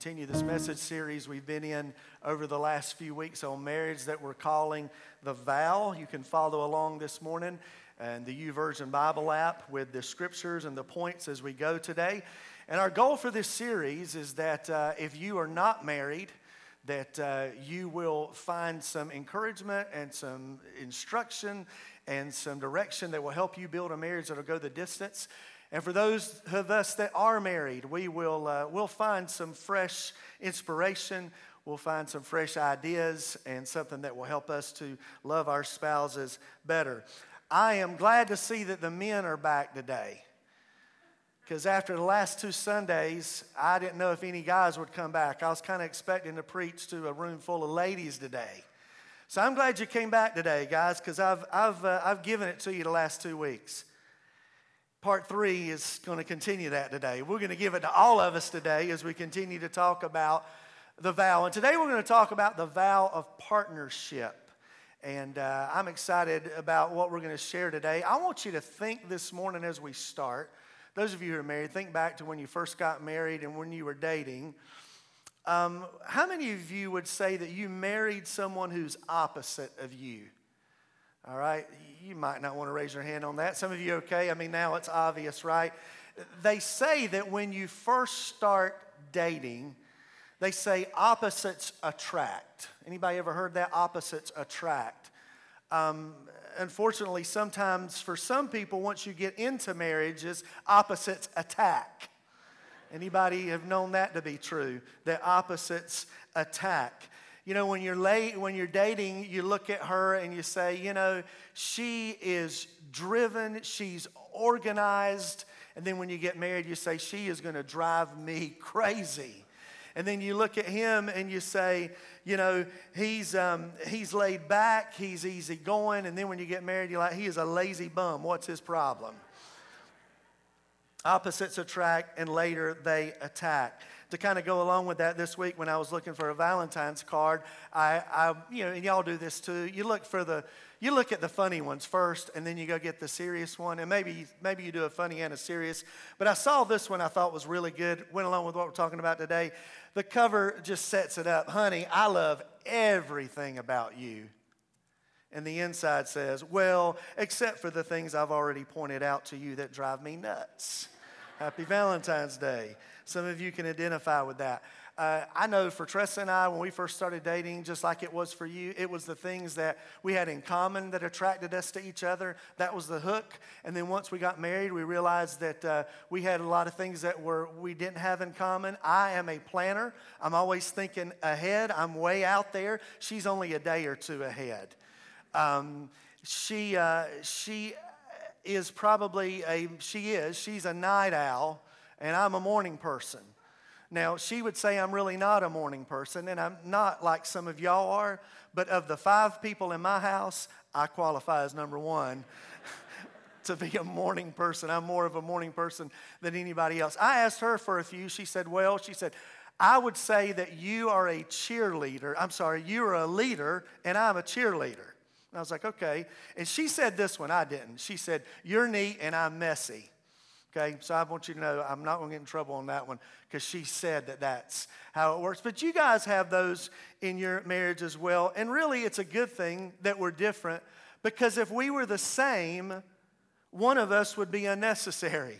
continue this message series we've been in over the last few weeks on marriage that we're calling the vow. You can follow along this morning and the YouVersion bible app with the scriptures and the points as we go today. And our goal for this series is that uh, if you are not married that uh, you will find some encouragement and some instruction and some direction that will help you build a marriage that will go the distance and for those of us that are married, we will uh, we'll find some fresh inspiration. We'll find some fresh ideas and something that will help us to love our spouses better. I am glad to see that the men are back today. Because after the last two Sundays, I didn't know if any guys would come back. I was kind of expecting to preach to a room full of ladies today. So I'm glad you came back today, guys, because I've, I've, uh, I've given it to you the last two weeks. Part three is going to continue that today. We're going to give it to all of us today as we continue to talk about the vow. And today we're going to talk about the vow of partnership. And uh, I'm excited about what we're going to share today. I want you to think this morning as we start. Those of you who are married, think back to when you first got married and when you were dating. Um, how many of you would say that you married someone who's opposite of you? All right, you might not want to raise your hand on that. Some of you, okay? I mean, now it's obvious, right? They say that when you first start dating, they say opposites attract. Anybody ever heard that? Opposites attract. Um, unfortunately, sometimes for some people, once you get into marriages, opposites attack. Anybody have known that to be true? That opposites attack. You know, when you're late, when you're dating, you look at her and you say, you know, she is driven, she's organized. And then when you get married, you say, she is going to drive me crazy. And then you look at him and you say, you know, he's, um, he's laid back, he's easy going. And then when you get married, you're like, he is a lazy bum. What's his problem? Opposites attract, and later they attack to kind of go along with that this week when I was looking for a Valentine's card, I, I you know, and y'all do this too. You look for the, you look at the funny ones first, and then you go get the serious one, and maybe maybe you do a funny and a serious. But I saw this one I thought was really good. Went along with what we're talking about today. The cover just sets it up, honey. I love everything about you. And the inside says, well, except for the things I've already pointed out to you that drive me nuts. Happy Valentine's Day. Some of you can identify with that. Uh, I know for Tressa and I, when we first started dating, just like it was for you, it was the things that we had in common that attracted us to each other. That was the hook. And then once we got married, we realized that uh, we had a lot of things that were we didn't have in common. I am a planner. I'm always thinking ahead. I'm way out there. She's only a day or two ahead. Um, she uh, she is probably a she is she's a night owl and I'm a morning person. Now, she would say I'm really not a morning person, and I'm not like some of y'all are, but of the five people in my house, I qualify as number one to be a morning person. I'm more of a morning person than anybody else. I asked her for a few. She said, Well, she said, I would say that you are a cheerleader. I'm sorry, you are a leader, and I'm a cheerleader. And I was like, Okay. And she said this one, I didn't. She said, You're neat, and I'm messy. Okay, so I want you to know I'm not going to get in trouble on that one because she said that that's how it works. But you guys have those in your marriage as well. And really, it's a good thing that we're different because if we were the same, one of us would be unnecessary.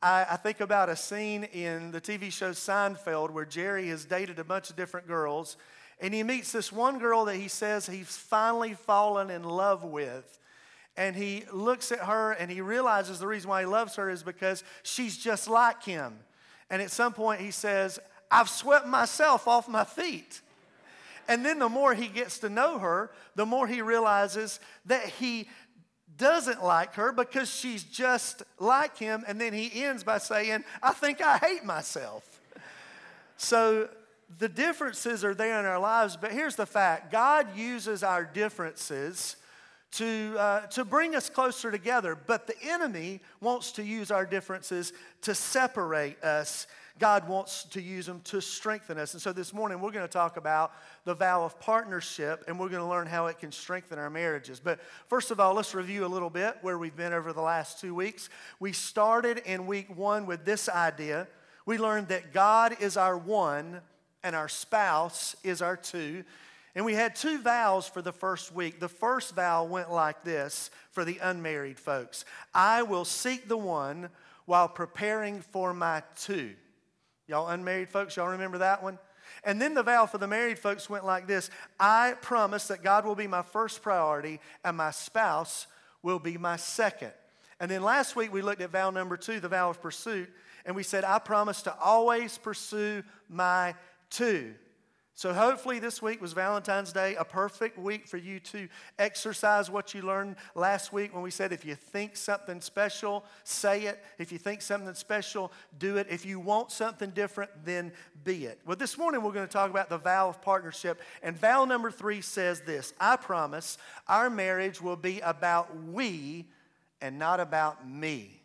I, I think about a scene in the TV show Seinfeld where Jerry has dated a bunch of different girls and he meets this one girl that he says he's finally fallen in love with and he looks at her and he realizes the reason why he loves her is because she's just like him. And at some point he says, I've swept myself off my feet. And then the more he gets to know her, the more he realizes that he doesn't like her because she's just like him. And then he ends by saying, I think I hate myself. So the differences are there in our lives, but here's the fact God uses our differences to, uh, to bring us closer together. But the enemy wants to use our differences to separate us. God wants to use them to strengthen us. And so this morning we're going to talk about the vow of partnership and we're going to learn how it can strengthen our marriages. But first of all, let's review a little bit where we've been over the last two weeks. We started in week one with this idea We learned that God is our one and our spouse is our two. And we had two vows for the first week. The first vow went like this for the unmarried folks I will seek the one while preparing for my two. Y'all unmarried folks, y'all remember that one? And then the vow for the married folks went like this I promise that God will be my first priority and my spouse will be my second. And then last week we looked at vow number two, the vow of pursuit, and we said, I promise to always pursue my two. So, hopefully, this week was Valentine's Day, a perfect week for you to exercise what you learned last week when we said if you think something special, say it. If you think something special, do it. If you want something different, then be it. Well, this morning we're going to talk about the vow of partnership. And vow number three says this I promise our marriage will be about we and not about me.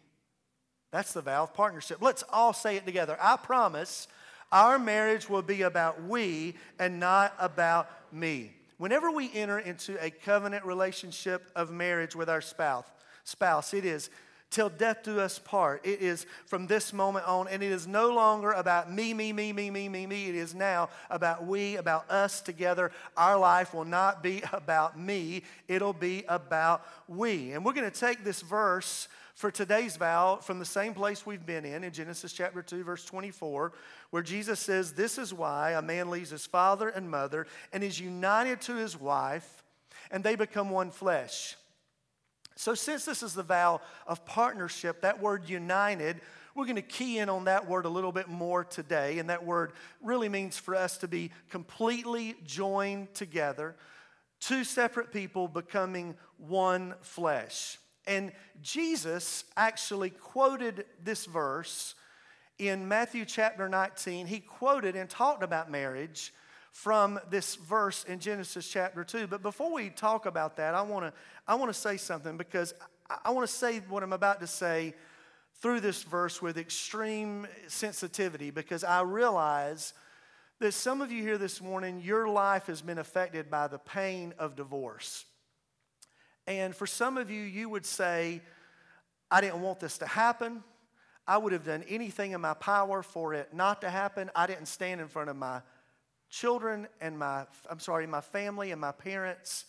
That's the vow of partnership. Let's all say it together. I promise our marriage will be about we and not about me. Whenever we enter into a covenant relationship of marriage with our spouse, spouse, it is till death do us part. It is from this moment on, and it is no longer about me, me, me, me, me, me, me. It is now about we, about us together. Our life will not be about me, it'll be about we. And we're going to take this verse for today's vow from the same place we've been in, in Genesis chapter 2, verse 24, where Jesus says, This is why a man leaves his father and mother and is united to his wife, and they become one flesh. So, since this is the vow of partnership, that word united, we're going to key in on that word a little bit more today. And that word really means for us to be completely joined together, two separate people becoming one flesh. And Jesus actually quoted this verse in Matthew chapter 19. He quoted and talked about marriage from this verse in Genesis chapter 2. But before we talk about that, I want to I want to say something because I want to say what I'm about to say through this verse with extreme sensitivity because I realize that some of you here this morning, your life has been affected by the pain of divorce. And for some of you, you would say, I didn't want this to happen. I would have done anything in my power for it not to happen. I didn't stand in front of my children and my, I'm sorry, my family and my parents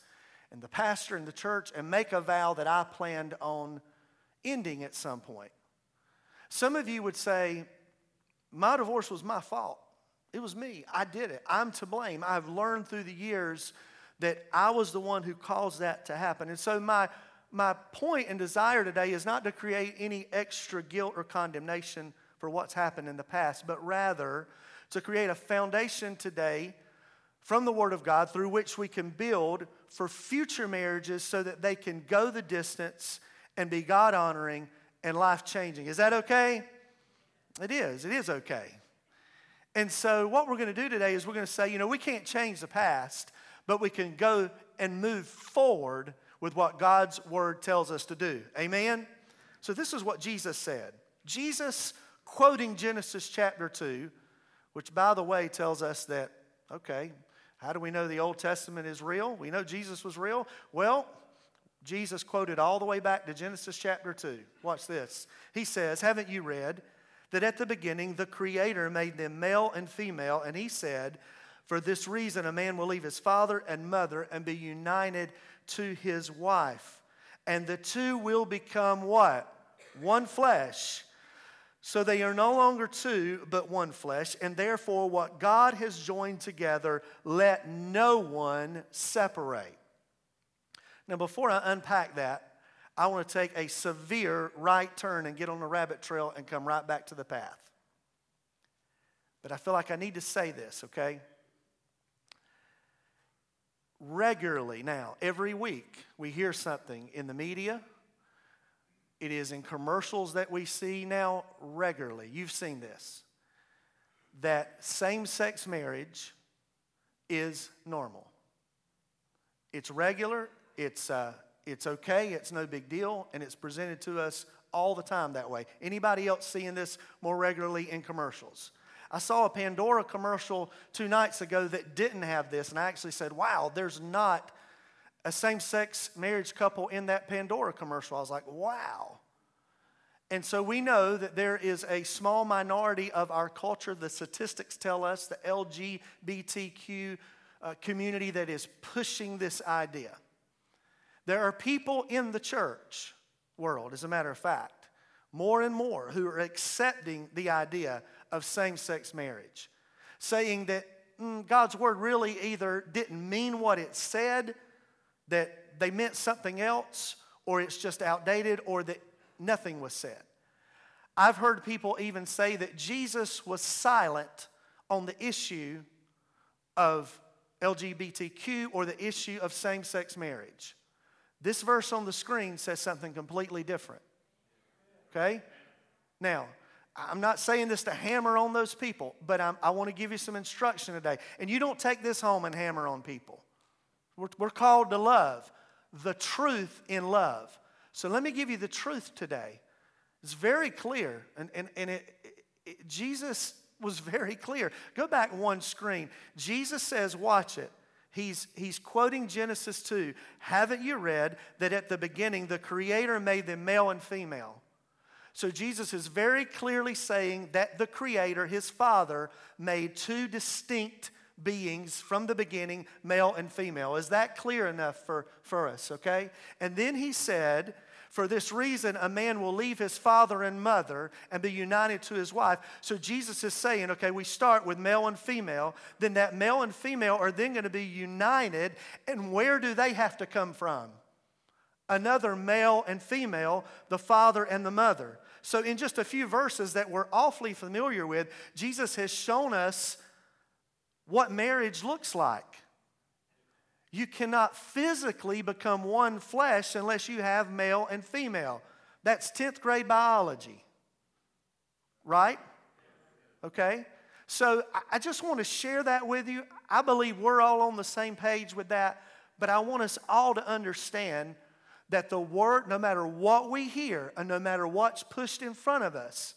and the pastor and the church and make a vow that I planned on ending at some point. Some of you would say, My divorce was my fault. It was me. I did it. I'm to blame. I've learned through the years that I was the one who caused that to happen. And so, my, my point and desire today is not to create any extra guilt or condemnation for what's happened in the past, but rather to create a foundation today from the Word of God through which we can build for future marriages so that they can go the distance and be God honoring and life changing. Is that okay? It is. It is okay. And so, what we're going to do today is we're going to say, you know, we can't change the past, but we can go and move forward with what God's word tells us to do. Amen? So, this is what Jesus said. Jesus, quoting Genesis chapter 2, which, by the way, tells us that, okay, how do we know the Old Testament is real? We know Jesus was real. Well, Jesus quoted all the way back to Genesis chapter 2. Watch this. He says, Haven't you read that at the beginning the Creator made them male and female? And He said, for this reason, a man will leave his father and mother and be united to his wife. And the two will become what? One flesh. So they are no longer two, but one flesh. And therefore, what God has joined together, let no one separate. Now, before I unpack that, I want to take a severe right turn and get on the rabbit trail and come right back to the path. But I feel like I need to say this, okay? Regularly now, every week, we hear something in the media. It is in commercials that we see now regularly. You've seen this. That same sex marriage is normal. It's regular, it's, uh, it's okay, it's no big deal, and it's presented to us all the time that way. Anybody else seeing this more regularly in commercials? I saw a Pandora commercial two nights ago that didn't have this, and I actually said, wow, there's not a same sex marriage couple in that Pandora commercial. I was like, wow. And so we know that there is a small minority of our culture, the statistics tell us, the LGBTQ uh, community that is pushing this idea. There are people in the church world, as a matter of fact, more and more who are accepting the idea of same sex marriage, saying that mm, God's word really either didn't mean what it said, that they meant something else, or it's just outdated, or that nothing was said. I've heard people even say that Jesus was silent on the issue of LGBTQ or the issue of same sex marriage. This verse on the screen says something completely different. Okay? Now, I'm not saying this to hammer on those people, but I'm, i want to give you some instruction today. And you don't take this home and hammer on people. We're, we're called to love, the truth in love. So let me give you the truth today. It's very clear, and, and, and it, it, Jesus was very clear. Go back one screen. Jesus says, Watch it. He's, he's quoting Genesis 2. Haven't you read that at the beginning the Creator made them male and female? So Jesus is very clearly saying that the Creator, his Father, made two distinct beings from the beginning, male and female. Is that clear enough for, for us, okay? And then he said, for this reason, a man will leave his father and mother and be united to his wife. So Jesus is saying, okay, we start with male and female, then that male and female are then going to be united. And where do they have to come from? Another male and female, the father and the mother. So, in just a few verses that we're awfully familiar with, Jesus has shown us what marriage looks like. You cannot physically become one flesh unless you have male and female. That's 10th grade biology. Right? Okay? So I just want to share that with you. I believe we're all on the same page with that, but I want us all to understand that the Word, no matter what we hear and no matter what's pushed in front of us,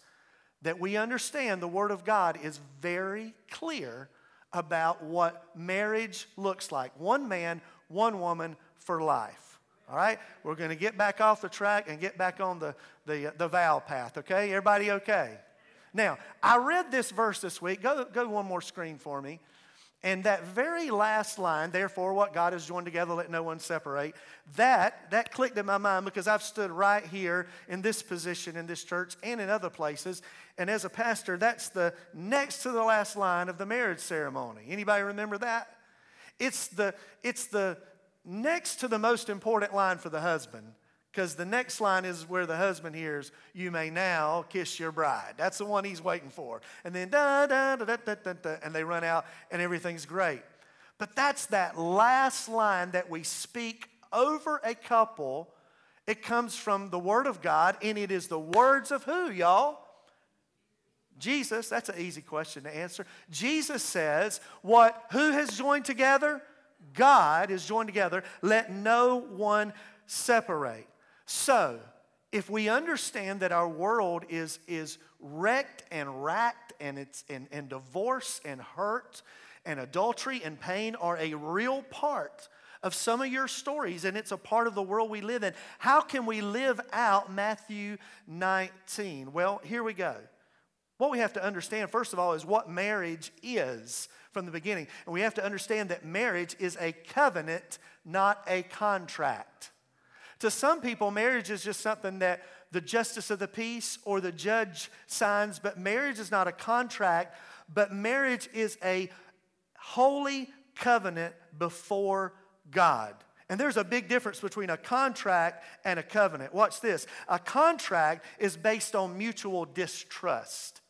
that we understand the Word of God is very clear about what marriage looks like one man, one woman for life. All right? We're going to get back off the track and get back on the, the, uh, the vow path, okay? Everybody okay? Now, I read this verse this week. Go, go one more screen for me. And that very last line, therefore, what God has joined together, let no one separate, that, that clicked in my mind because I've stood right here in this position in this church and in other places. And as a pastor, that's the next to the last line of the marriage ceremony. Anybody remember that? It's the, it's the next to the most important line for the husband. Because the next line is where the husband hears, You may now kiss your bride. That's the one he's waiting for. And then da da da da da da, da and they run out and everything's great. But that's that last line that we speak over a couple. It comes from the Word of God, and it is the words of who, y'all? Jesus. That's an easy question to answer. Jesus says, What? Who has joined together? God is joined together. Let no one separate. So, if we understand that our world is, is wrecked and racked and, it's, and, and divorce and hurt and adultery and pain are a real part of some of your stories and it's a part of the world we live in, how can we live out Matthew 19? Well, here we go. What we have to understand, first of all, is what marriage is from the beginning. And we have to understand that marriage is a covenant, not a contract. To some people, marriage is just something that the justice of the peace or the judge signs, but marriage is not a contract, but marriage is a holy covenant before God. And there's a big difference between a contract and a covenant. Watch this. A contract is based on mutual distrust.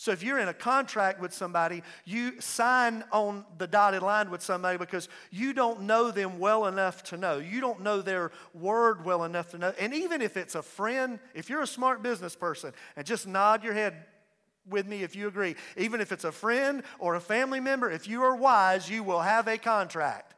So if you're in a contract with somebody, you sign on the dotted line with somebody because you don't know them well enough to know. You don't know their word well enough to know. And even if it's a friend, if you're a smart business person, and just nod your head with me if you agree. Even if it's a friend or a family member, if you are wise, you will have a contract.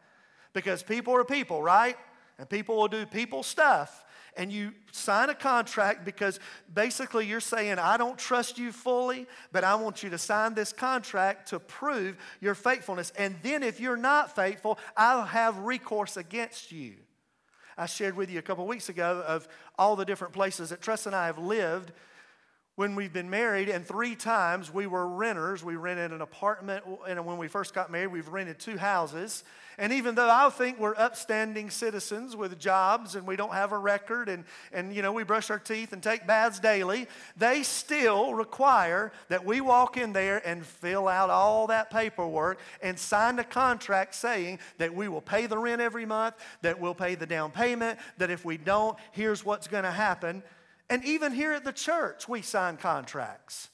Because people are people, right? And people will do people stuff and you sign a contract because basically you're saying, I don't trust you fully, but I want you to sign this contract to prove your faithfulness. And then if you're not faithful, I'll have recourse against you. I shared with you a couple weeks ago of all the different places that Tress and I have lived when we've been married, and three times we were renters. We rented an apartment, and when we first got married, we've rented two houses. And even though I think we're upstanding citizens with jobs and we don't have a record and, and you know, we brush our teeth and take baths daily, they still require that we walk in there and fill out all that paperwork and sign a contract saying that we will pay the rent every month, that we'll pay the down payment, that if we don't, here's what's going to happen. And even here at the church, we sign contracts.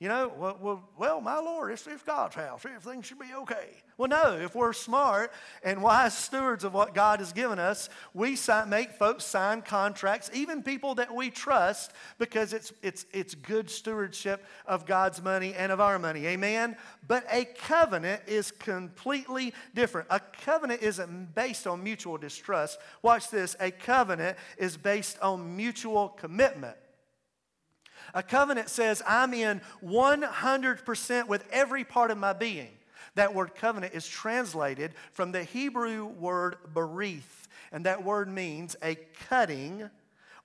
You know, well, well, well my Lord, it's, it's God's house. Everything should be okay. Well, no, if we're smart and wise stewards of what God has given us, we sign, make folks sign contracts, even people that we trust, because it's, it's, it's good stewardship of God's money and of our money. Amen? But a covenant is completely different. A covenant isn't based on mutual distrust. Watch this a covenant is based on mutual commitment. A covenant says, I'm in 100% with every part of my being. That word covenant is translated from the Hebrew word berith, and that word means a cutting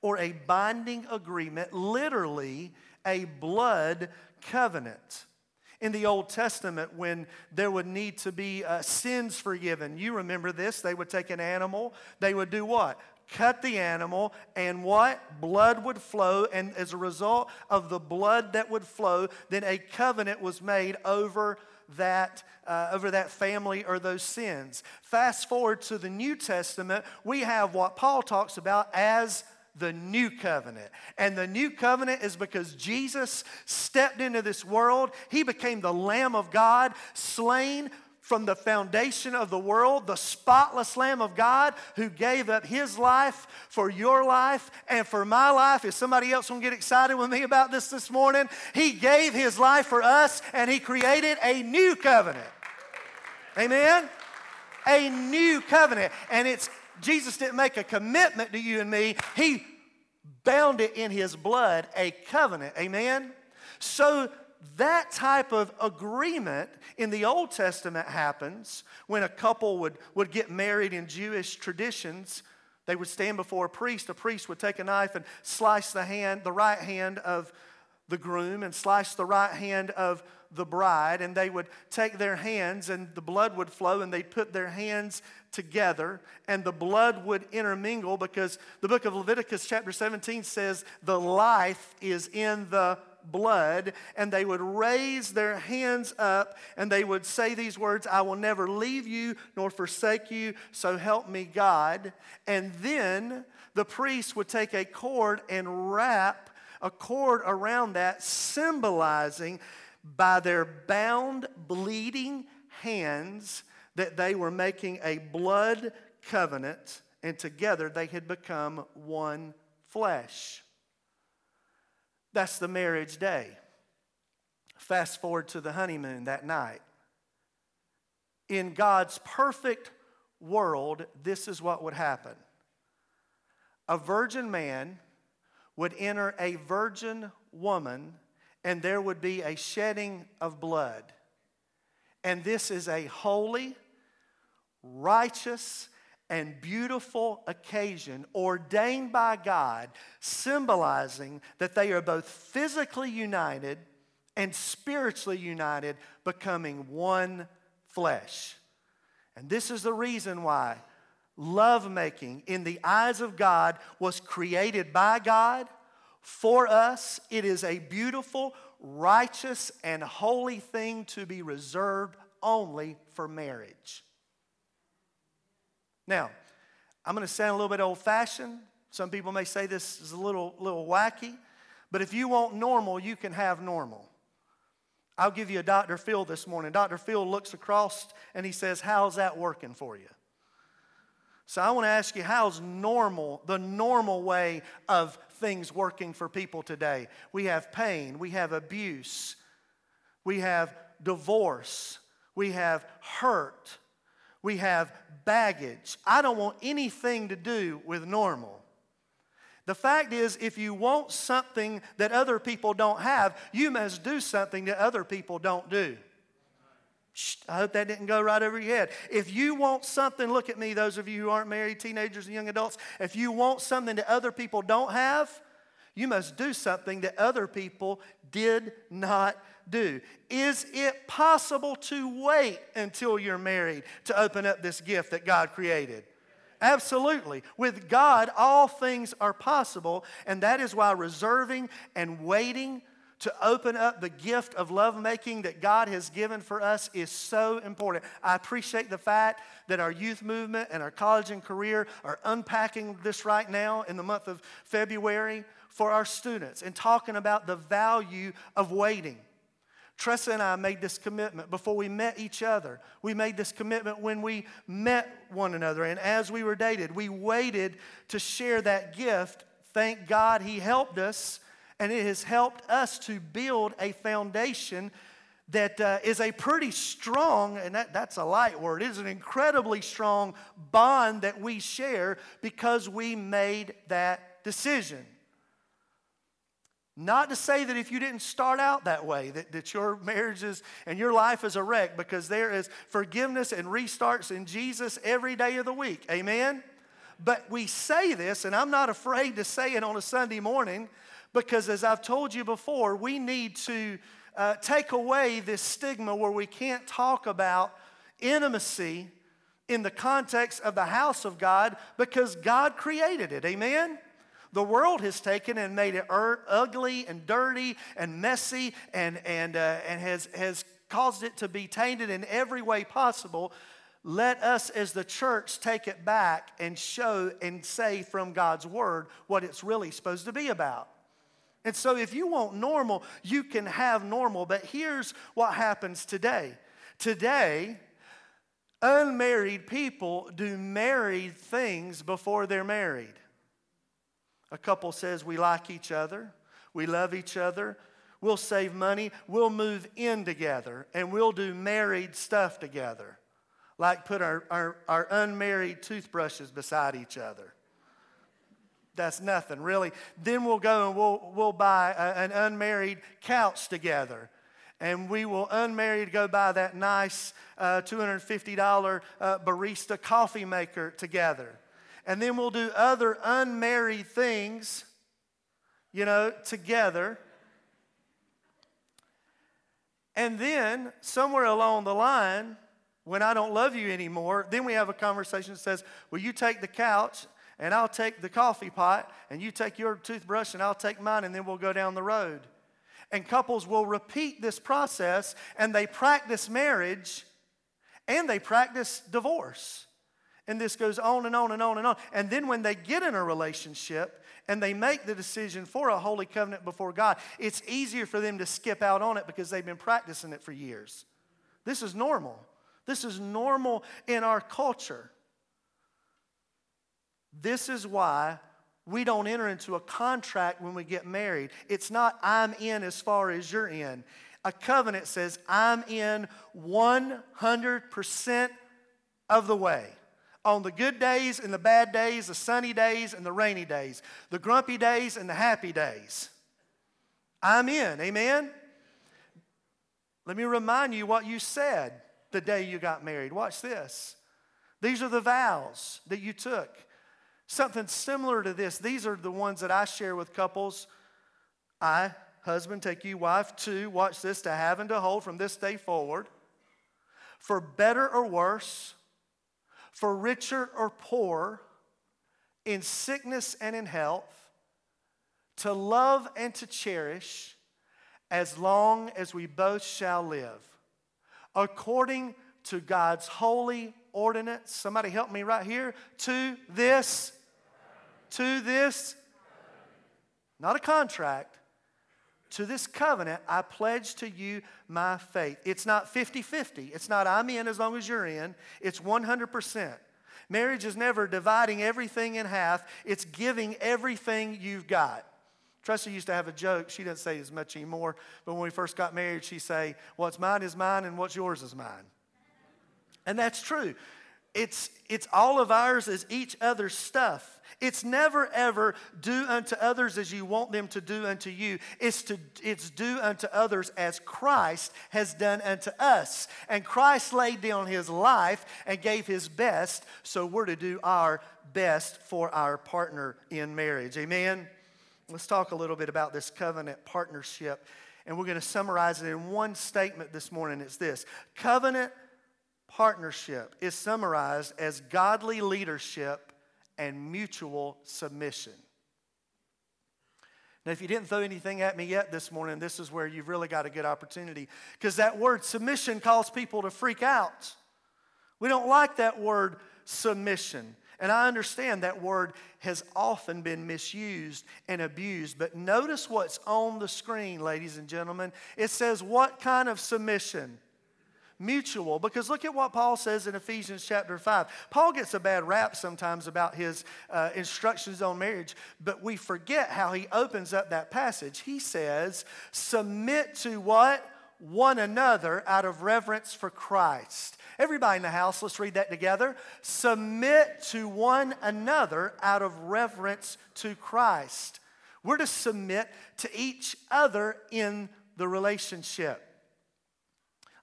or a binding agreement, literally a blood covenant. In the Old Testament, when there would need to be uh, sins forgiven, you remember this, they would take an animal, they would do what? cut the animal, and what? Blood would flow. And as a result of the blood that would flow, then a covenant was made over that uh, over that family or those sins. Fast forward to the New Testament, we have what Paul talks about as the new covenant. And the new covenant is because Jesus stepped into this world. He became the Lamb of God, slain from the foundation of the world, the spotless Lamb of God who gave up his life for your life and for my life. Is somebody else to get excited with me about this this morning? He gave his life for us and he created a new covenant. Amen? A new covenant. And it's Jesus didn't make a commitment to you and me, he bound it in his blood, a covenant. Amen? So that type of agreement in the Old Testament happens when a couple would, would get married in Jewish traditions. They would stand before a priest. A priest would take a knife and slice the hand, the right hand of the groom, and slice the right hand of the bride. And they would take their hands, and the blood would flow, and they'd put their hands together, and the blood would intermingle because the book of Leviticus, chapter 17, says the life is in the blood, and they would raise their hands up and they would say these words I will never leave you nor forsake you, so help me God. And then the priest would take a cord and wrap a cord around that, symbolizing by their bound, bleeding hands that they were making a blood covenant, and together they had become one flesh. That's the marriage day. Fast forward to the honeymoon that night. In God's perfect world, this is what would happen a virgin man would enter a virgin woman, and there would be a shedding of blood. And this is a holy, righteous, and beautiful occasion ordained by God, symbolizing that they are both physically united and spiritually united, becoming one flesh. And this is the reason why lovemaking in the eyes of God was created by God for us. It is a beautiful, righteous, and holy thing to be reserved only for marriage. Now, I'm going to sound a little bit old fashioned. Some people may say this is a little, little wacky, but if you want normal, you can have normal. I'll give you a Dr. Phil this morning. Dr. Phil looks across and he says, How's that working for you? So I want to ask you, how's normal, the normal way of things working for people today? We have pain, we have abuse, we have divorce, we have hurt, we have baggage. I don't want anything to do with normal. The fact is, if you want something that other people don't have, you must do something that other people don't do. Shh, I hope that didn't go right over your head. If you want something, look at me, those of you who aren't married, teenagers and young adults. If you want something that other people don't have, you must do something that other people did not do. Is it possible to wait until you're married to open up this gift that God created? Absolutely. With God, all things are possible, and that is why reserving and waiting to open up the gift of lovemaking that God has given for us is so important. I appreciate the fact that our youth movement and our college and career are unpacking this right now in the month of February for our students and talking about the value of waiting. Tressa and I made this commitment before we met each other. We made this commitment when we met one another. And as we were dated, we waited to share that gift. Thank God He helped us and it has helped us to build a foundation that uh, is a pretty strong, and that, that's a light word, it is an incredibly strong bond that we share because we made that decision. Not to say that if you didn't start out that way, that, that your marriage is and your life is a wreck, because there is forgiveness and restarts in Jesus every day of the week. Amen? But we say this, and I'm not afraid to say it on a Sunday morning because, as I've told you before, we need to uh, take away this stigma where we can't talk about intimacy in the context of the house of God because God created it. Amen? The world has taken and made it ugly and dirty and messy and, and, uh, and has, has caused it to be tainted in every way possible. Let us, as the church, take it back and show and say from God's word what it's really supposed to be about. And so, if you want normal, you can have normal. But here's what happens today today, unmarried people do married things before they're married. A couple says, We like each other, we love each other, we'll save money, we'll move in together, and we'll do married stuff together. Like put our, our, our unmarried toothbrushes beside each other that's nothing really. Then we'll go and we'll, we'll buy a, an unmarried couch together. And we will unmarried go buy that nice uh, $250 uh, barista coffee maker together. And then we'll do other unmarried things, you know, together. And then somewhere along the line, when I don't love you anymore, then we have a conversation that says, Will you take the couch and I'll take the coffee pot, and you take your toothbrush, and I'll take mine, and then we'll go down the road. And couples will repeat this process, and they practice marriage, and they practice divorce. And this goes on and on and on and on. And then when they get in a relationship and they make the decision for a holy covenant before God, it's easier for them to skip out on it because they've been practicing it for years. This is normal. This is normal in our culture. This is why we don't enter into a contract when we get married. It's not, I'm in as far as you're in. A covenant says, I'm in 100% of the way. On the good days and the bad days, the sunny days and the rainy days, the grumpy days and the happy days. I'm in, amen? Let me remind you what you said the day you got married. Watch this. These are the vows that you took. Something similar to this. These are the ones that I share with couples. I, husband, take you, wife, to, watch this, to have and to hold from this day forward. For better or worse, for richer or poor, in sickness and in health, to love and to cherish as long as we both shall live, according to God's holy ordinance. Somebody help me right here. To this to this, not a contract, to this covenant, I pledge to you my faith. It's not 50 50. It's not I'm in as long as you're in. It's 100%. Marriage is never dividing everything in half, it's giving everything you've got. Tressa used to have a joke. She doesn't say as much anymore, but when we first got married, she'd say, What's mine is mine, and what's yours is mine. And that's true. It's, it's all of ours as each other's stuff. It's never ever do unto others as you want them to do unto you. It's to it's do unto others as Christ has done unto us. And Christ laid down his life and gave his best, so we're to do our best for our partner in marriage. Amen. Let's talk a little bit about this covenant partnership. And we're going to summarize it in one statement this morning. It's this covenant partnership is summarized as godly leadership and mutual submission. Now, if you didn't throw anything at me yet this morning, this is where you've really got a good opportunity because that word submission calls people to freak out. We don't like that word submission. And I understand that word has often been misused and abused, but notice what's on the screen, ladies and gentlemen. It says, What kind of submission? Mutual. Because look at what Paul says in Ephesians chapter 5. Paul gets a bad rap sometimes about his uh, instructions on marriage, but we forget how he opens up that passage. He says, Submit to what? One another out of reverence for Christ. Everybody in the house, let's read that together. Submit to one another out of reverence to Christ. We're to submit to each other in the relationship.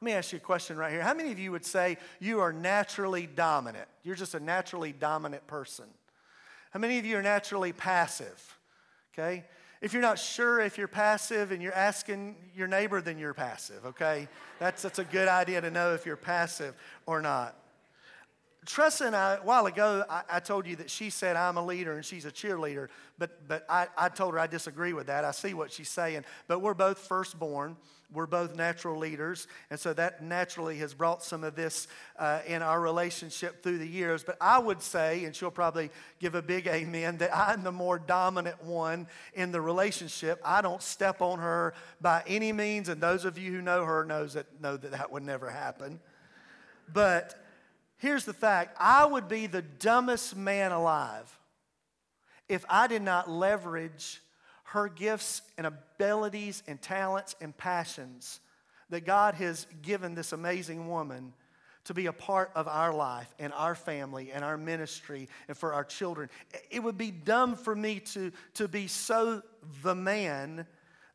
Let me ask you a question right here. How many of you would say you are naturally dominant? You're just a naturally dominant person. How many of you are naturally passive? Okay? If you're not sure if you're passive and you're asking your neighbor, then you're passive, okay? That's, that's a good idea to know if you're passive or not. Tressa and I, a while ago, I, I, told you that she said I'm a leader and she's a cheerleader, but, but I, I told her I disagree with that. I see what she's saying. But we're both firstborn. We're both natural leaders, and so that naturally has brought some of this uh, in our relationship through the years. But I would say, and she'll probably give a big amen, that I'm the more dominant one in the relationship. I don't step on her by any means, and those of you who know her knows that know that that would never happen. But here's the fact: I would be the dumbest man alive if I did not leverage her gifts and abilities and talents and passions that God has given this amazing woman to be a part of our life and our family and our ministry and for our children. It would be dumb for me to, to be so the man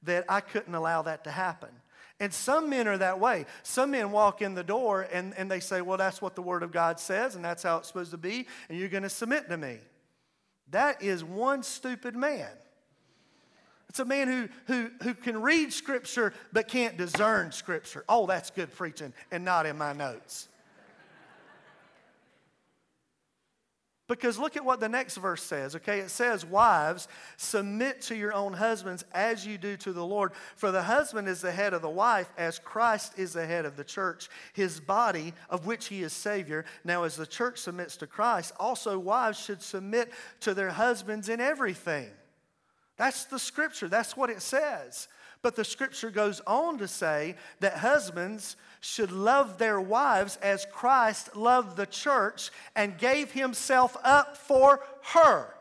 that I couldn't allow that to happen. And some men are that way. Some men walk in the door and, and they say, Well, that's what the Word of God says, and that's how it's supposed to be, and you're going to submit to me. That is one stupid man. It's a man who, who, who can read Scripture but can't discern Scripture. Oh, that's good preaching and not in my notes. Because look at what the next verse says, okay? It says, Wives, submit to your own husbands as you do to the Lord. For the husband is the head of the wife, as Christ is the head of the church, his body, of which he is Savior. Now, as the church submits to Christ, also wives should submit to their husbands in everything. That's the scripture, that's what it says. But the scripture goes on to say that husbands should love their wives as Christ loved the church and gave himself up for her.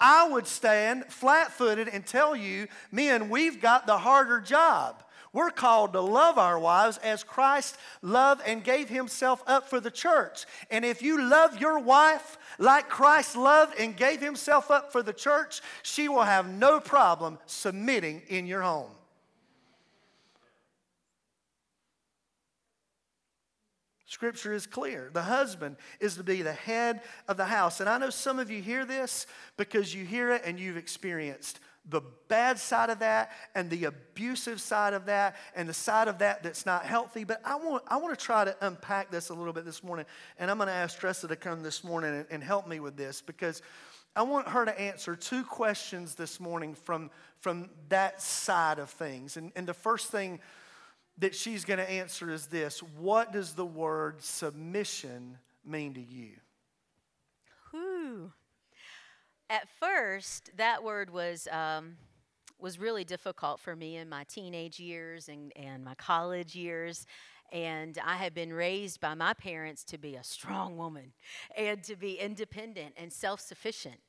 I would stand flat footed and tell you, men, we've got the harder job. We're called to love our wives as Christ loved and gave himself up for the church. And if you love your wife like Christ loved and gave himself up for the church, she will have no problem submitting in your home. Scripture is clear. The husband is to be the head of the house. And I know some of you hear this because you hear it and you've experienced the bad side of that and the abusive side of that and the side of that that's not healthy. But I want, I want to try to unpack this a little bit this morning. And I'm going to ask Tressa to come this morning and, and help me with this because I want her to answer two questions this morning from, from that side of things. And, and the first thing that she's going to answer is this What does the word submission mean to you? Whew. At first, that word was. Um, was really difficult for me in my teenage years and, and my college years. And I had been raised by my parents to be a strong woman and to be independent and self sufficient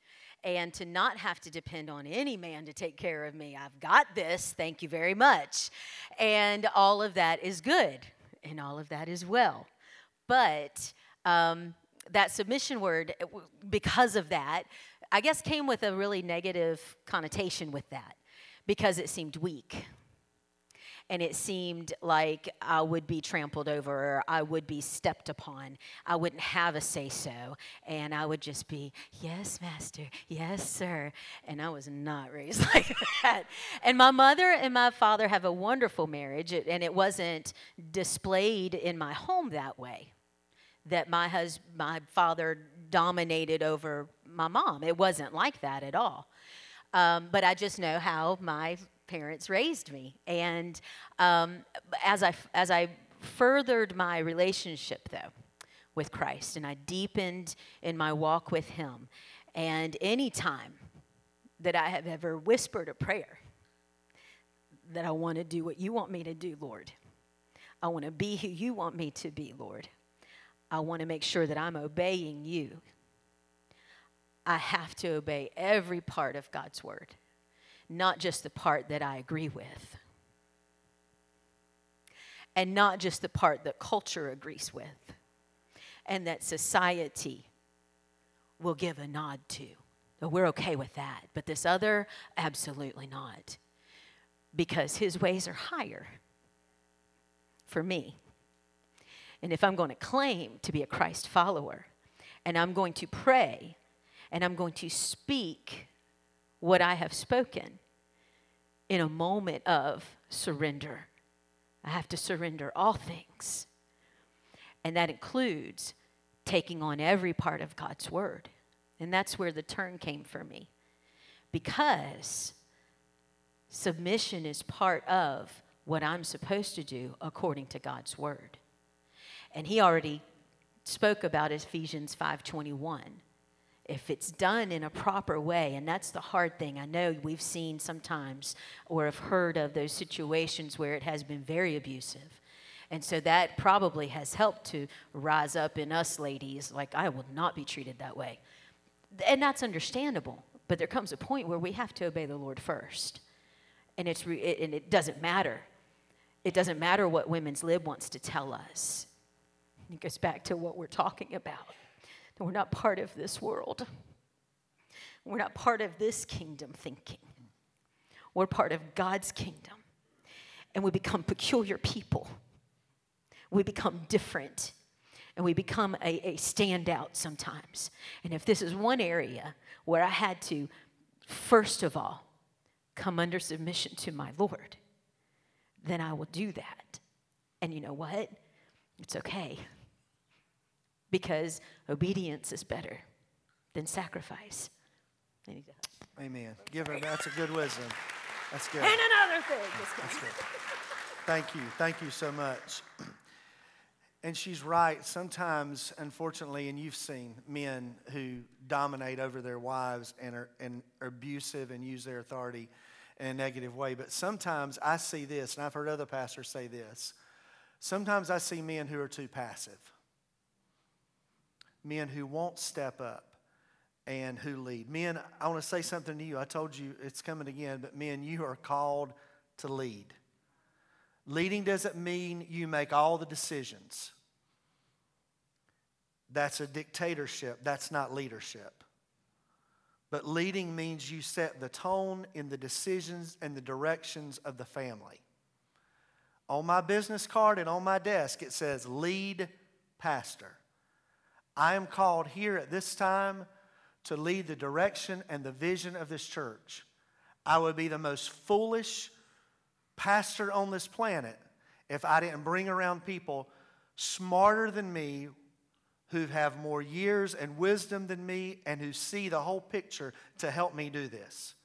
and to not have to depend on any man to take care of me. I've got this, thank you very much. And all of that is good, and all of that is well. But um, that submission word, because of that, I guess came with a really negative connotation with that because it seemed weak and it seemed like I would be trampled over I would be stepped upon. I wouldn't have a say so, and I would just be, Yes, Master, yes, sir. And I was not raised like that. And my mother and my father have a wonderful marriage, and it wasn't displayed in my home that way. That my hus- my father dominated over my mom. It wasn't like that at all. Um, but I just know how my parents raised me. And um, as, I, as I furthered my relationship, though, with Christ, and I deepened in my walk with Him, and any time that I have ever whispered a prayer that I want to do what you want me to do, Lord, I want to be who you want me to be, Lord. I want to make sure that I'm obeying you. I have to obey every part of God's word not just the part that I agree with, and not just the part that culture agrees with, and that society will give a nod to. we're okay with that. But this other, absolutely not. Because his ways are higher for me. And if I'm going to claim to be a Christ follower, and I'm going to pray, and I'm going to speak what I have spoken in a moment of surrender. I have to surrender all things. And that includes taking on every part of God's word. And that's where the turn came for me. Because submission is part of what I'm supposed to do according to God's word. And he already spoke about Ephesians 5:21 if it's done in a proper way, and that's the hard thing. I know we've seen sometimes or have heard of those situations where it has been very abusive. And so that probably has helped to rise up in us ladies, like, I will not be treated that way. And that's understandable. But there comes a point where we have to obey the Lord first. And, it's re- it, and it doesn't matter. It doesn't matter what Women's Lib wants to tell us. It goes back to what we're talking about. We're not part of this world. We're not part of this kingdom thinking. We're part of God's kingdom. And we become peculiar people. We become different. And we become a, a standout sometimes. And if this is one area where I had to, first of all, come under submission to my Lord, then I will do that. And you know what? It's okay because obedience is better than sacrifice. Amen. Give her, that's a good wisdom. That's good. And another thing. That's good. Thank you. Thank you so much. And she's right. Sometimes, unfortunately, and you've seen men who dominate over their wives and are, and are abusive and use their authority in a negative way. But sometimes I see this, and I've heard other pastors say this. Sometimes I see men who are too passive men who won't step up and who lead. Men, I want to say something to you. I told you it's coming again, but men, you are called to lead. Leading doesn't mean you make all the decisions. That's a dictatorship. That's not leadership. But leading means you set the tone in the decisions and the directions of the family. On my business card and on my desk, it says lead pastor. I am called here at this time to lead the direction and the vision of this church. I would be the most foolish pastor on this planet if I didn't bring around people smarter than me who have more years and wisdom than me and who see the whole picture to help me do this.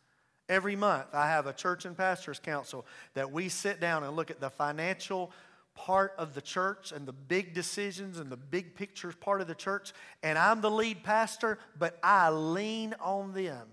Every month, I have a church and pastors council that we sit down and look at the financial part of the church and the big decisions and the big pictures part of the church. And I'm the lead pastor, but I lean on them.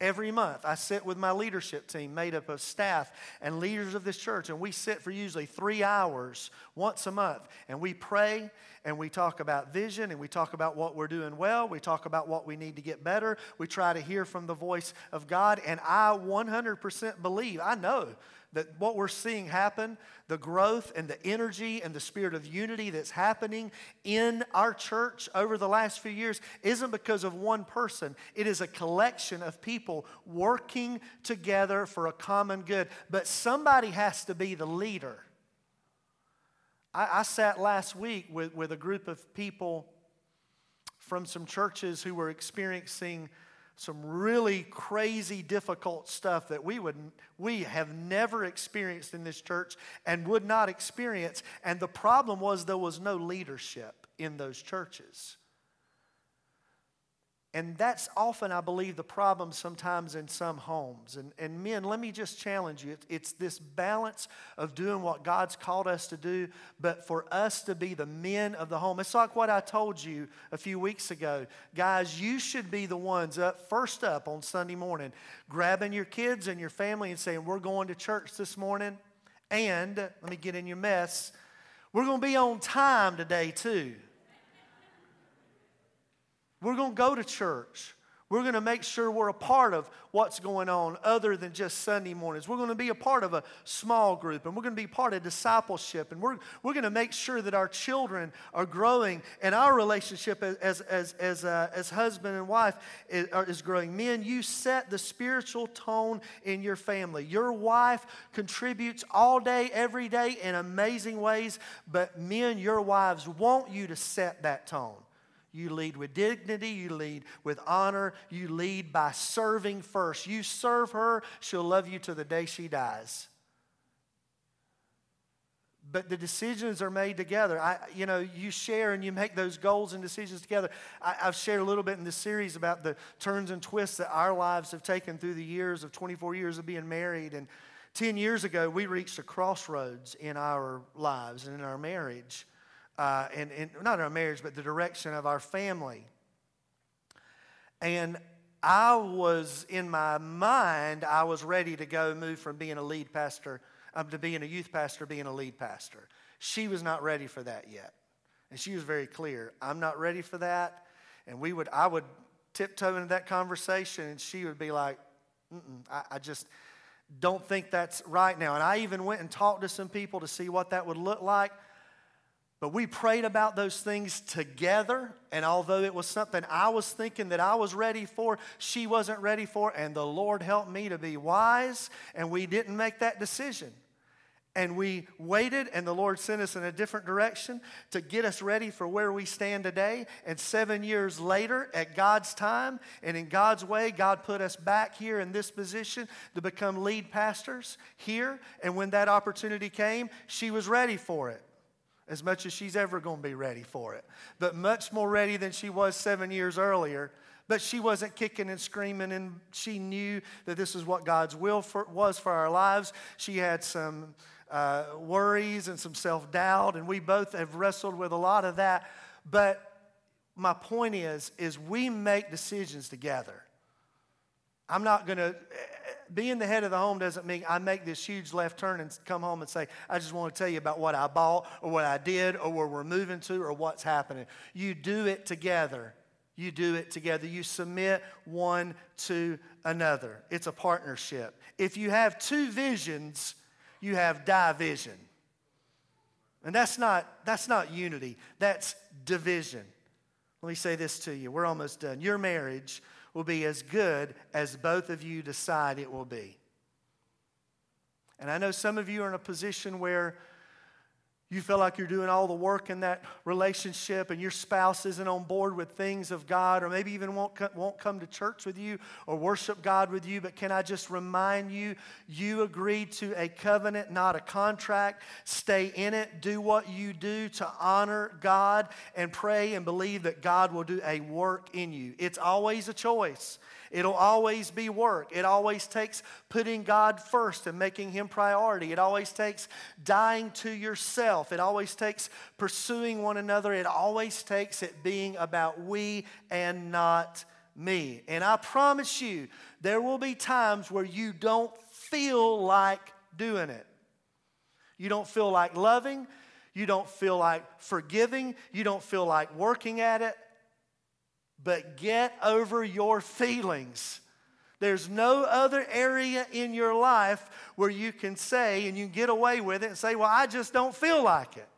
Every month, I sit with my leadership team made up of staff and leaders of this church, and we sit for usually three hours once a month. And we pray and we talk about vision and we talk about what we're doing well. We talk about what we need to get better. We try to hear from the voice of God. And I 100% believe, I know that what we're seeing happen, the growth and the energy and the spirit of unity that's happening in our church over the last few years isn't because of one person. It is a collection of people working together for a common good. But somebody has to be the leader. I, I sat last week with, with a group of people from some churches who were experiencing some really crazy difficult stuff that we would we have never experienced in this church and would not experience. And the problem was there was no leadership in those churches and that's often, I believe, the problem sometimes in some homes. And, and men, let me just challenge you. It's, this balance of doing what God's called us to do, but for us to be the men of the home. It's like what I told you a few weeks ago. Guys, you should be the ones up first up on Sunday morning, grabbing your kids and your family and saying, We're going to church this morning. And let me get in your mess. We're going to be on time today, too. We're going to go to church. We're going to make sure we're a part of what's going on other than just Sunday mornings. We're going to be a part of a small group and we're going to be part of discipleship. And we're, we're going to make sure that our children are growing and our relationship as, as, as, uh, as husband and wife is, is growing. Men, you set the spiritual tone in your family. Your wife contributes all day, every day in amazing ways, but men, your wives want you to set that tone. You lead with dignity. You lead with honor. You lead by serving first. You serve her, she'll love you to the day she dies. But the decisions are made together. I, you know, you share and you make those goals and decisions together. I, I've shared a little bit in this series about the turns and twists that our lives have taken through the years of 24 years of being married. And 10 years ago, we reached a crossroads in our lives and in our marriage uh, and, and not our marriage, but the direction of our family. And I was, in my mind, I was ready to go move from being a lead pastor um, to being a youth pastor, being a lead pastor. She was not ready for that yet. And she was very clear, I'm not ready for that. And we would, I would tiptoe into that conversation, and she would be like, I, I just don't think that's right now. And I even went and talked to some people to see what that would look like. But we prayed about those things together. And although it was something I was thinking that I was ready for, she wasn't ready for. And the Lord helped me to be wise. And we didn't make that decision. And we waited, and the Lord sent us in a different direction to get us ready for where we stand today. And seven years later, at God's time and in God's way, God put us back here in this position to become lead pastors here. And when that opportunity came, she was ready for it as much as she's ever going to be ready for it, but much more ready than she was seven years earlier. But she wasn't kicking and screaming, and she knew that this is what God's will for, was for our lives. She had some uh, worries and some self doubt, and we both have wrestled with a lot of that. But my point is, is we make decisions together. I'm not going to being the head of the home doesn't mean I make this huge left turn and come home and say, I just want to tell you about what I bought or what I did or where we're moving to or what's happening. You do it together. You do it together. You submit one to another. It's a partnership. If you have two visions, you have division. And that's not, that's not unity, that's division. Let me say this to you. We're almost done. Your marriage will be as good as both of you decide it will be. And I know some of you are in a position where you feel like you're doing all the work in that relationship and your spouse isn't on board with things of God or maybe even won't, won't come to church with you or worship God with you. But can I just remind you, you agreed to a covenant, not a contract. Stay in it. Do what you do to honor God and pray and believe that God will do a work in you. It's always a choice. It'll always be work. It always takes putting God first and making Him priority. It always takes dying to yourself. It always takes pursuing one another. It always takes it being about we and not me. And I promise you, there will be times where you don't feel like doing it. You don't feel like loving. You don't feel like forgiving. You don't feel like working at it but get over your feelings. There's no other area in your life where you can say and you get away with it and say, Well, I just don't feel like it.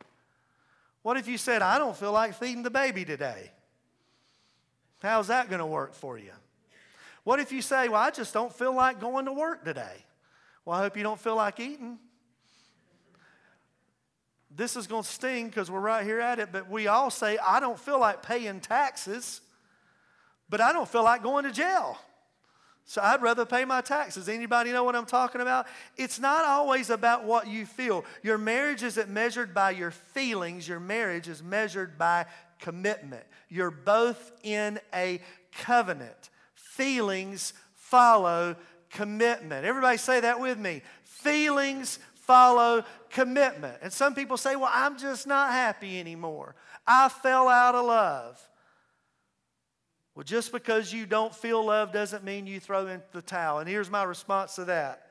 What if you said, I don't feel like feeding the baby today? How's that going to work for you? What if you say, Well, I just don't feel like going to work today? Well, I hope you don't feel like eating. This is going to sting because we're right here at it, but we all say, I don't feel like paying taxes, but I don't feel like going to jail. So I'd rather pay my taxes. Anybody know what I'm talking about? It's not always about what you feel. Your marriage isn't measured by your feelings, your marriage is measured by commitment. You're both in a covenant. Feelings follow commitment. Everybody say that with me. Feelings follow commitment. And some people say, well, I'm just not happy anymore. I fell out of love. Well, just because you don't feel love doesn't mean you throw in the towel. And here's my response to that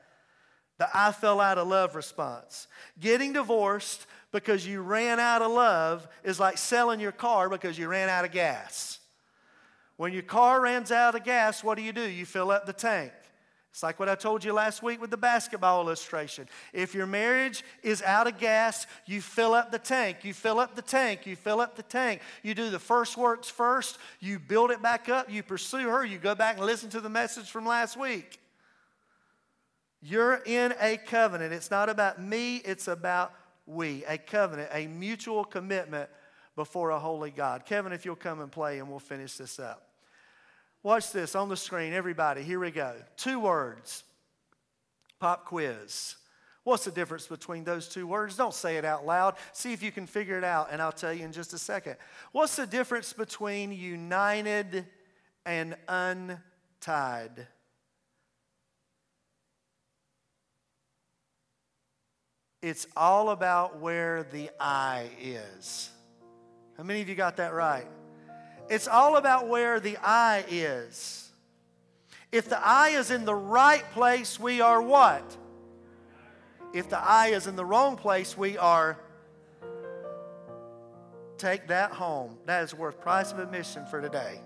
the I fell out of love response. Getting divorced because you ran out of love is like selling your car because you ran out of gas. When your car runs out of gas, what do you do? You fill up the tank. It's like what I told you last week with the basketball illustration. If your marriage is out of gas, you fill up the tank. You fill up the tank. You fill up the tank. You do the first works first. You build it back up. You pursue her. You go back and listen to the message from last week. You're in a covenant. It's not about me, it's about we. A covenant, a mutual commitment before a holy God. Kevin, if you'll come and play, and we'll finish this up. Watch this on the screen, everybody. Here we go. Two words. Pop quiz. What's the difference between those two words? Don't say it out loud. See if you can figure it out, and I'll tell you in just a second. What's the difference between united and untied? It's all about where the I is. How many of you got that right? It's all about where the eye is. If the eye is in the right place, we are what? If the eye is in the wrong place, we are. Take that home. That is worth price of admission for today.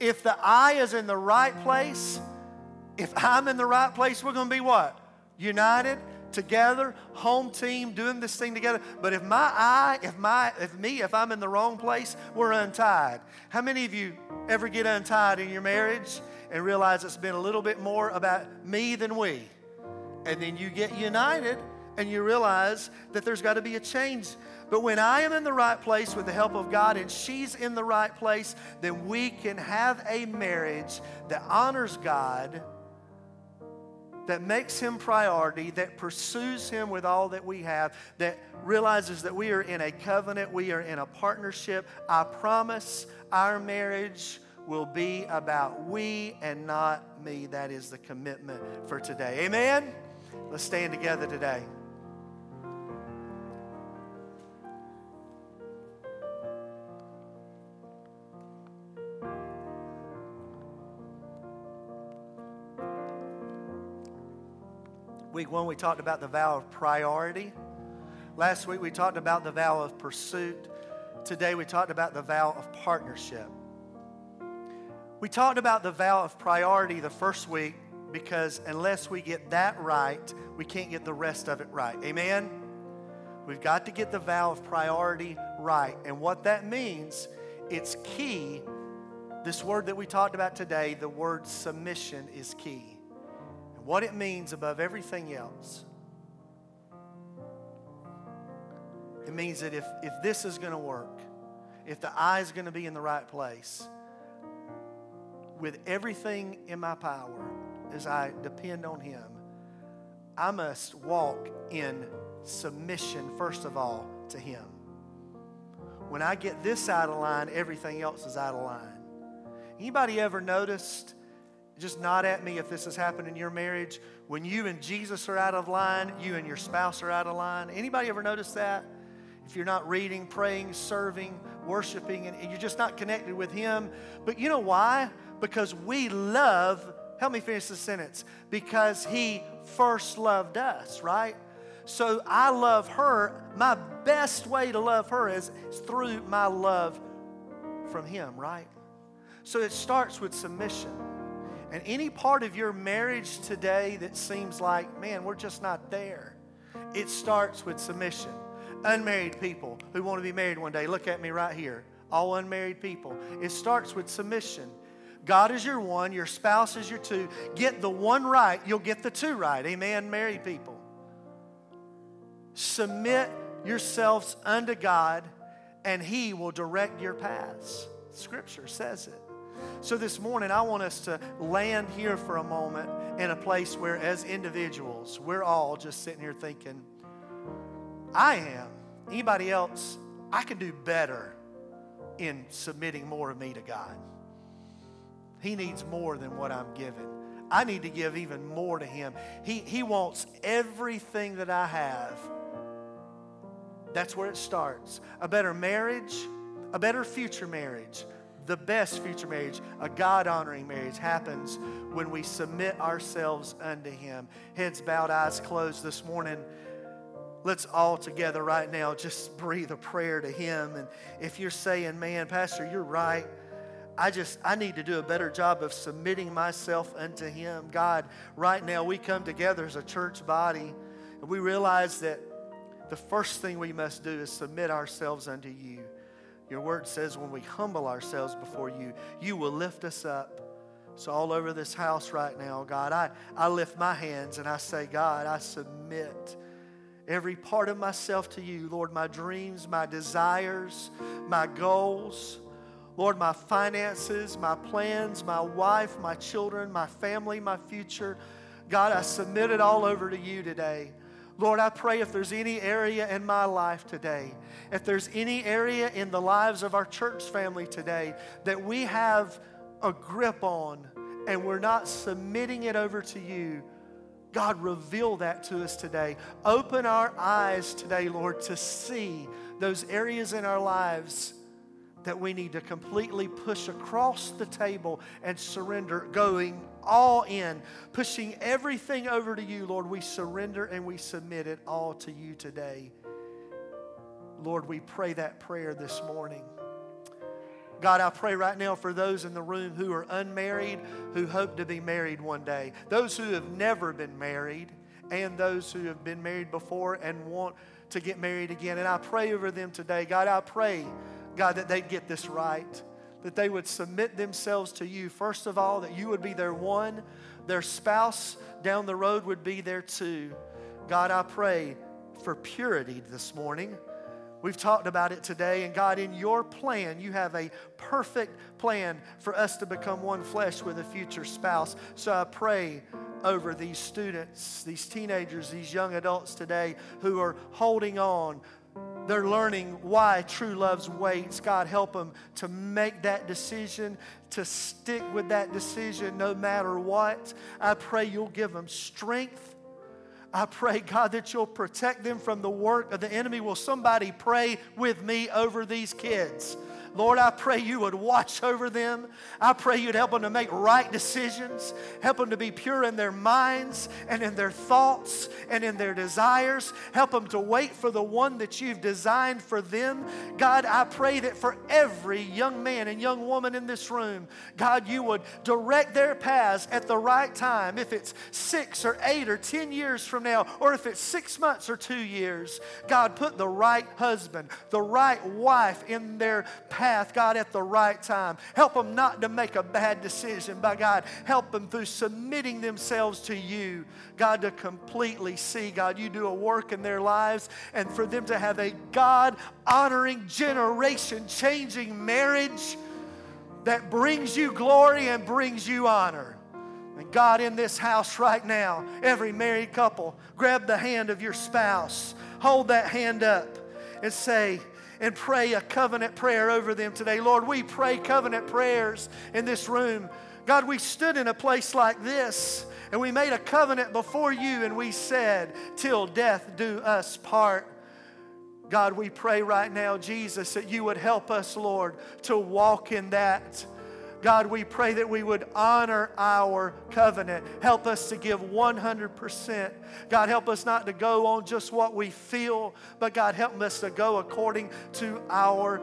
If the eye is in the right place, if I'm in the right place, we're going to be what? United together, home team, doing this thing together. But if my eye, if my, if me, if I'm in the wrong place, we're untied. How many of you ever get untied in your marriage and realize it's been a little bit more about me than we? And then you get united and you realize that there's got to be a change. But when I am in the right place with the help of God and she's in the right place, then we can have a marriage that honors God that makes him priority, that pursues him with all that we have, that realizes that we are in a covenant, we are in a partnership. I promise our marriage will be about we and not me. That is the commitment for today. Amen? Let's stand together today. Week one, we talked about the vow of priority. Last week, we talked about the vow of pursuit. Today, we talked about the vow of partnership. We talked about the vow of priority the first week because unless we get that right, we can't get the rest of it right. Amen? We've got to get the vow of priority right. And what that means, it's key. This word that we talked about today, the word submission, is key what it means above everything else. It means that if, if this is going to work, if the eye is going to be in the right place, with everything in my power, as I depend on Him, I must walk in submission, first of all, to Him. When I get this out of line, everything else is out of line. Anybody ever noticed just nod at me if this has happened in your marriage. When you and Jesus are out of line, you and your spouse are out of line. Anybody ever notice that? If you're not reading, praying, serving, worshiping, and you're just not connected with Him. But you know why? Because we love, help me finish the sentence, because He first loved us, right? So I love her. My best way to love her is, is through my love from Him, right? So it starts with submission. And any part of your marriage today that seems like, man, we're just not there, it starts with submission. Unmarried people who want to be married one day, look at me right here. All unmarried people. It starts with submission. God is your one, your spouse is your two. Get the one right, you'll get the two right. Amen, married people. Submit yourselves unto God, and He will direct your paths. Scripture says it. So this morning, I want us to land here for a moment in a place where, as individuals, we're all just sitting here thinking, I am. Anybody else, I can do better in submitting more of me to God. He needs more than what I'm giving. I need to give even more to Him. He, he wants everything that I have. That's where it starts. A better marriage, a better future marriage, the best future marriage, a God honoring marriage, happens when we submit ourselves unto Him. Heads bowed, eyes closed this morning. Let's all together right now just breathe a prayer to Him. And if you're saying, man, Pastor, you're right. I just, I need to do a better job of submitting myself unto Him. God, right now we come together as a church body and we realize that the first thing we must do is submit ourselves unto you. Your word says when we humble ourselves before you, you will lift us up. So, all over this house right now, God, I, I lift my hands and I say, God, I submit every part of myself to you. Lord, my dreams, my desires, my goals. Lord, my finances, my plans, my wife, my children, my family, my future. God, I submit it all over to you today. Lord, I pray if there's any area in my life today, if there's any area in the lives of our church family today that we have a grip on and we're not submitting it over to you, God, reveal that to us today. Open our eyes today, Lord, to see those areas in our lives that we need to completely push across the table and surrender, going all in, pushing everything over to you, Lord. We surrender and we submit it all to you today. Lord, we pray that prayer this morning. God, I pray right now for those in the room who are unmarried, who hope to be married one day, those who have never been married, and those who have been married before and want to get married again. And I pray over them today. God, I pray God, that they'd get this right, that they would submit themselves to you. First of all, that you would be their one, their spouse down the road would be their two. God, I pray for purity this morning. We've talked about it today, and God, in your plan, you have a perfect plan for us to become one flesh with a future spouse. So I pray over these students, these teenagers, these young adults today who are holding on, they're learning why true love waits. God, help them to make that decision, to stick with that decision no matter what. I pray you'll give them strength. I pray, God, that you'll protect them from the work of the enemy. Will somebody pray with me over these kids? Lord, I pray you would watch over them. I pray you'd help them to make right decisions, help them to be pure in their minds and in their thoughts and in their desires. Help them to wait for the one that you've designed for them. God, I pray that for every young man and young woman in this room, God, you would direct their paths at the right time. If it's six or eight or 10 years from now, or if it's six months or two years, God, put the right husband, the right wife in their path path, God, at the right time. Help them not to make a bad decision, by God, help them through submitting themselves to you, God, to completely see, God, you do a work in their lives and for them to have a God honoring, generation changing marriage that brings you glory and brings you honor. And God, in this house right now, every married couple, grab the hand of your spouse, hold that hand up, and say, and pray a covenant prayer over them today. Lord, we pray covenant prayers in this room. God, we stood in a place like this and we made a covenant before you and we said, Till death do us part. God, we pray right now, Jesus, that you would help us, Lord, to walk in that. God, we pray that we would honor our covenant. Help us to give 100%. God, help us not to go on just what we feel, but God, help us to go according to our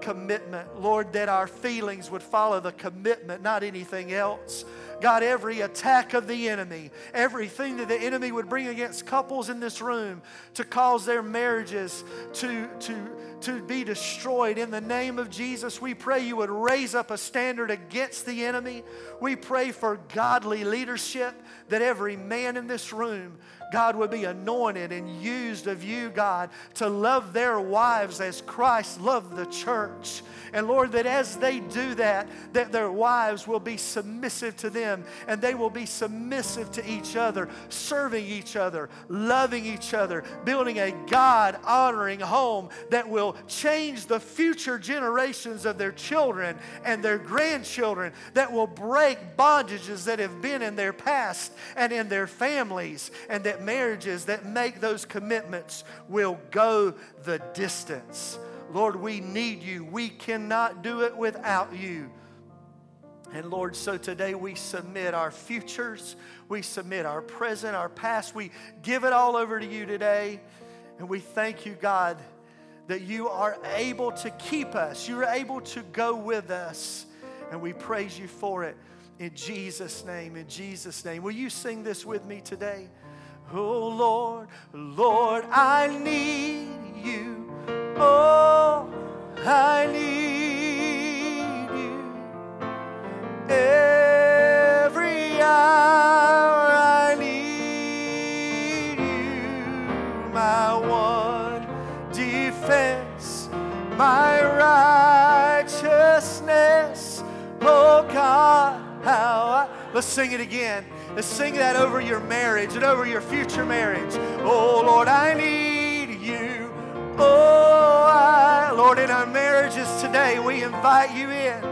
commitment. Lord, that our feelings would follow the commitment, not anything else. God, every attack of the enemy, everything that the enemy would bring against couples in this room to cause their marriages to, to, to be destroyed. In the name of Jesus, we pray you would raise up a standard against the enemy. We pray for godly leadership, that every man in this room God would be anointed and used of you, God, to love their wives as Christ loved the church. And Lord, that as they do that, that their wives will be submissive to them and they will be submissive to each other, serving each other, loving each other, building a God honoring home that will change the future generations of their children and their grandchildren, that will break bondages that have been in their past and in their families, and that marriages that make those commitments will go the distance. Lord, we need you. We cannot do it without you. And Lord, so today we submit our futures, we submit our present, our past, we give it all over to you today. And we thank you, God, that you are able to keep us, you're able to go with us. And we praise you for it in Jesus' name. In Jesus' name. Will you sing this with me today? Oh Lord, Lord, I need you. Oh, I need you. Every hour I need you. My one defense, my righteousness. Oh God, how I. Let's sing it again. Let's sing that over your marriage and over your future marriage. Oh Lord, I need you. Oh, I, Lord, in our marriages today, we invite you in.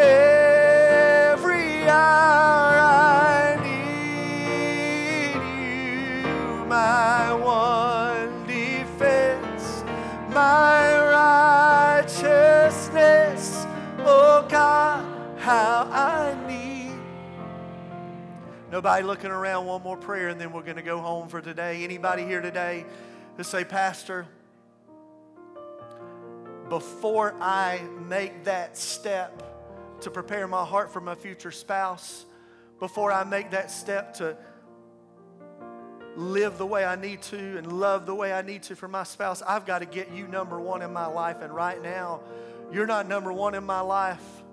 Every hour I need you, my one defense, my righteousness. Oh God, how I. Nobody looking around, one more prayer, and then we're going to go home for today. Anybody here today who say, Pastor, before I make that step to prepare my heart for my future spouse, before I make that step to live the way I need to and love the way I need to for my spouse, I've got to get you number one in my life. And right now, you're not number one in my life.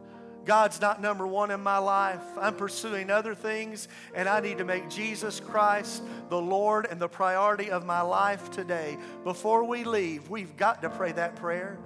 God's not number one in my life. I'm pursuing other things, and I need to make Jesus Christ the Lord and the priority of my life today. Before we leave, we've got to pray that prayer.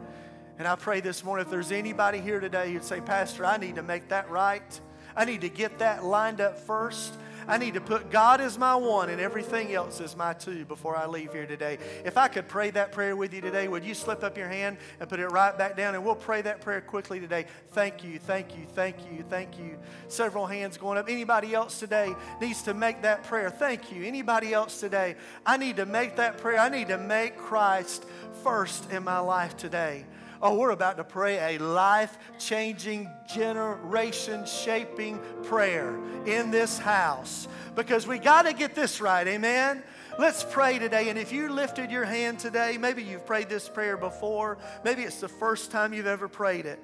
And I pray this morning if there's anybody here today who'd say, Pastor, I need to make that right. I need to get that lined up first. I need to put God as my one and everything else as my two before I leave here today. If I could pray that prayer with you today, would you slip up your hand and put it right back down? And we'll pray that prayer quickly today. Thank you, thank you, thank you, thank you. Several hands going up. Anybody else today needs to make that prayer? Thank you. Anybody else today? I need to make that prayer. I need to make Christ first in my life today. Oh, we're about to pray a life changing, generation shaping prayer in this house because we got to get this right. Amen. Let's pray today. And if you lifted your hand today, maybe you've prayed this prayer before, maybe it's the first time you've ever prayed it.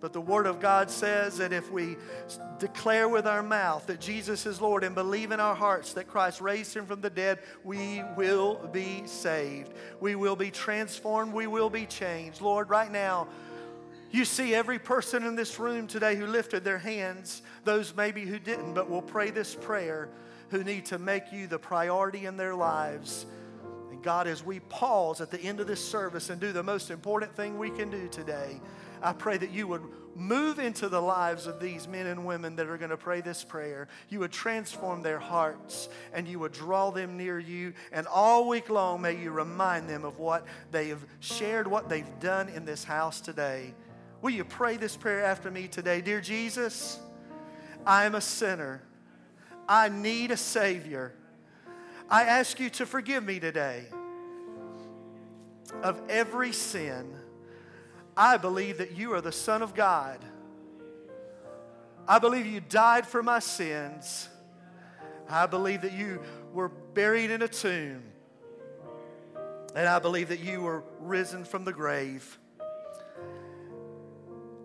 But the Word of God says that if we declare with our mouth that Jesus is Lord and believe in our hearts that Christ raised him from the dead, we will be saved. We will be transformed. We will be changed. Lord, right now, you see every person in this room today who lifted their hands, those maybe who didn't, but will pray this prayer, who need to make you the priority in their lives. And God, as we pause at the end of this service and do the most important thing we can do today, I pray that you would move into the lives of these men and women that are going to pray this prayer. You would transform their hearts and you would draw them near you. And all week long, may you remind them of what they have shared, what they've done in this house today. Will you pray this prayer after me today? Dear Jesus, I am a sinner. I need a Savior. I ask you to forgive me today of every sin I believe that you are the Son of God. I believe you died for my sins. I believe that you were buried in a tomb. And I believe that you were risen from the grave.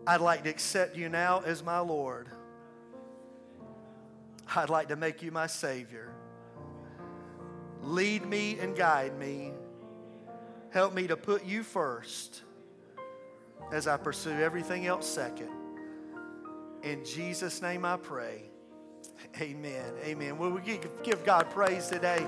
I'd like to accept you now as my Lord. I'd like to make you my Savior. Lead me and guide me. Help me to put you first as I pursue everything else second. In Jesus' name I pray. Amen. Amen. Will we give God praise today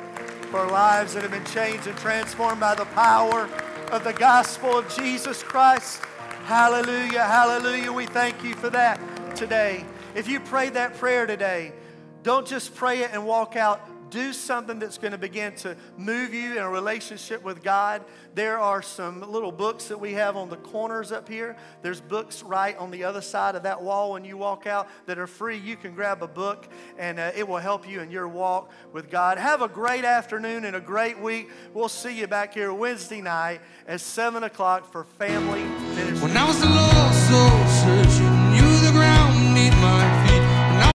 for lives that have been changed and transformed by the power of the gospel of Jesus Christ? Hallelujah. Hallelujah. We thank you for that today. If you prayed that prayer today, don't just pray it and walk out do something that's going to begin to move you in a relationship with God. There are some little books that we have on the corners up here. There's books right on the other side of that wall when you walk out that are free. You can grab a book and uh, it will help you in your walk with God. Have a great afternoon and a great week. We'll see you back here Wednesday night at 7 o'clock for family ministry. Well,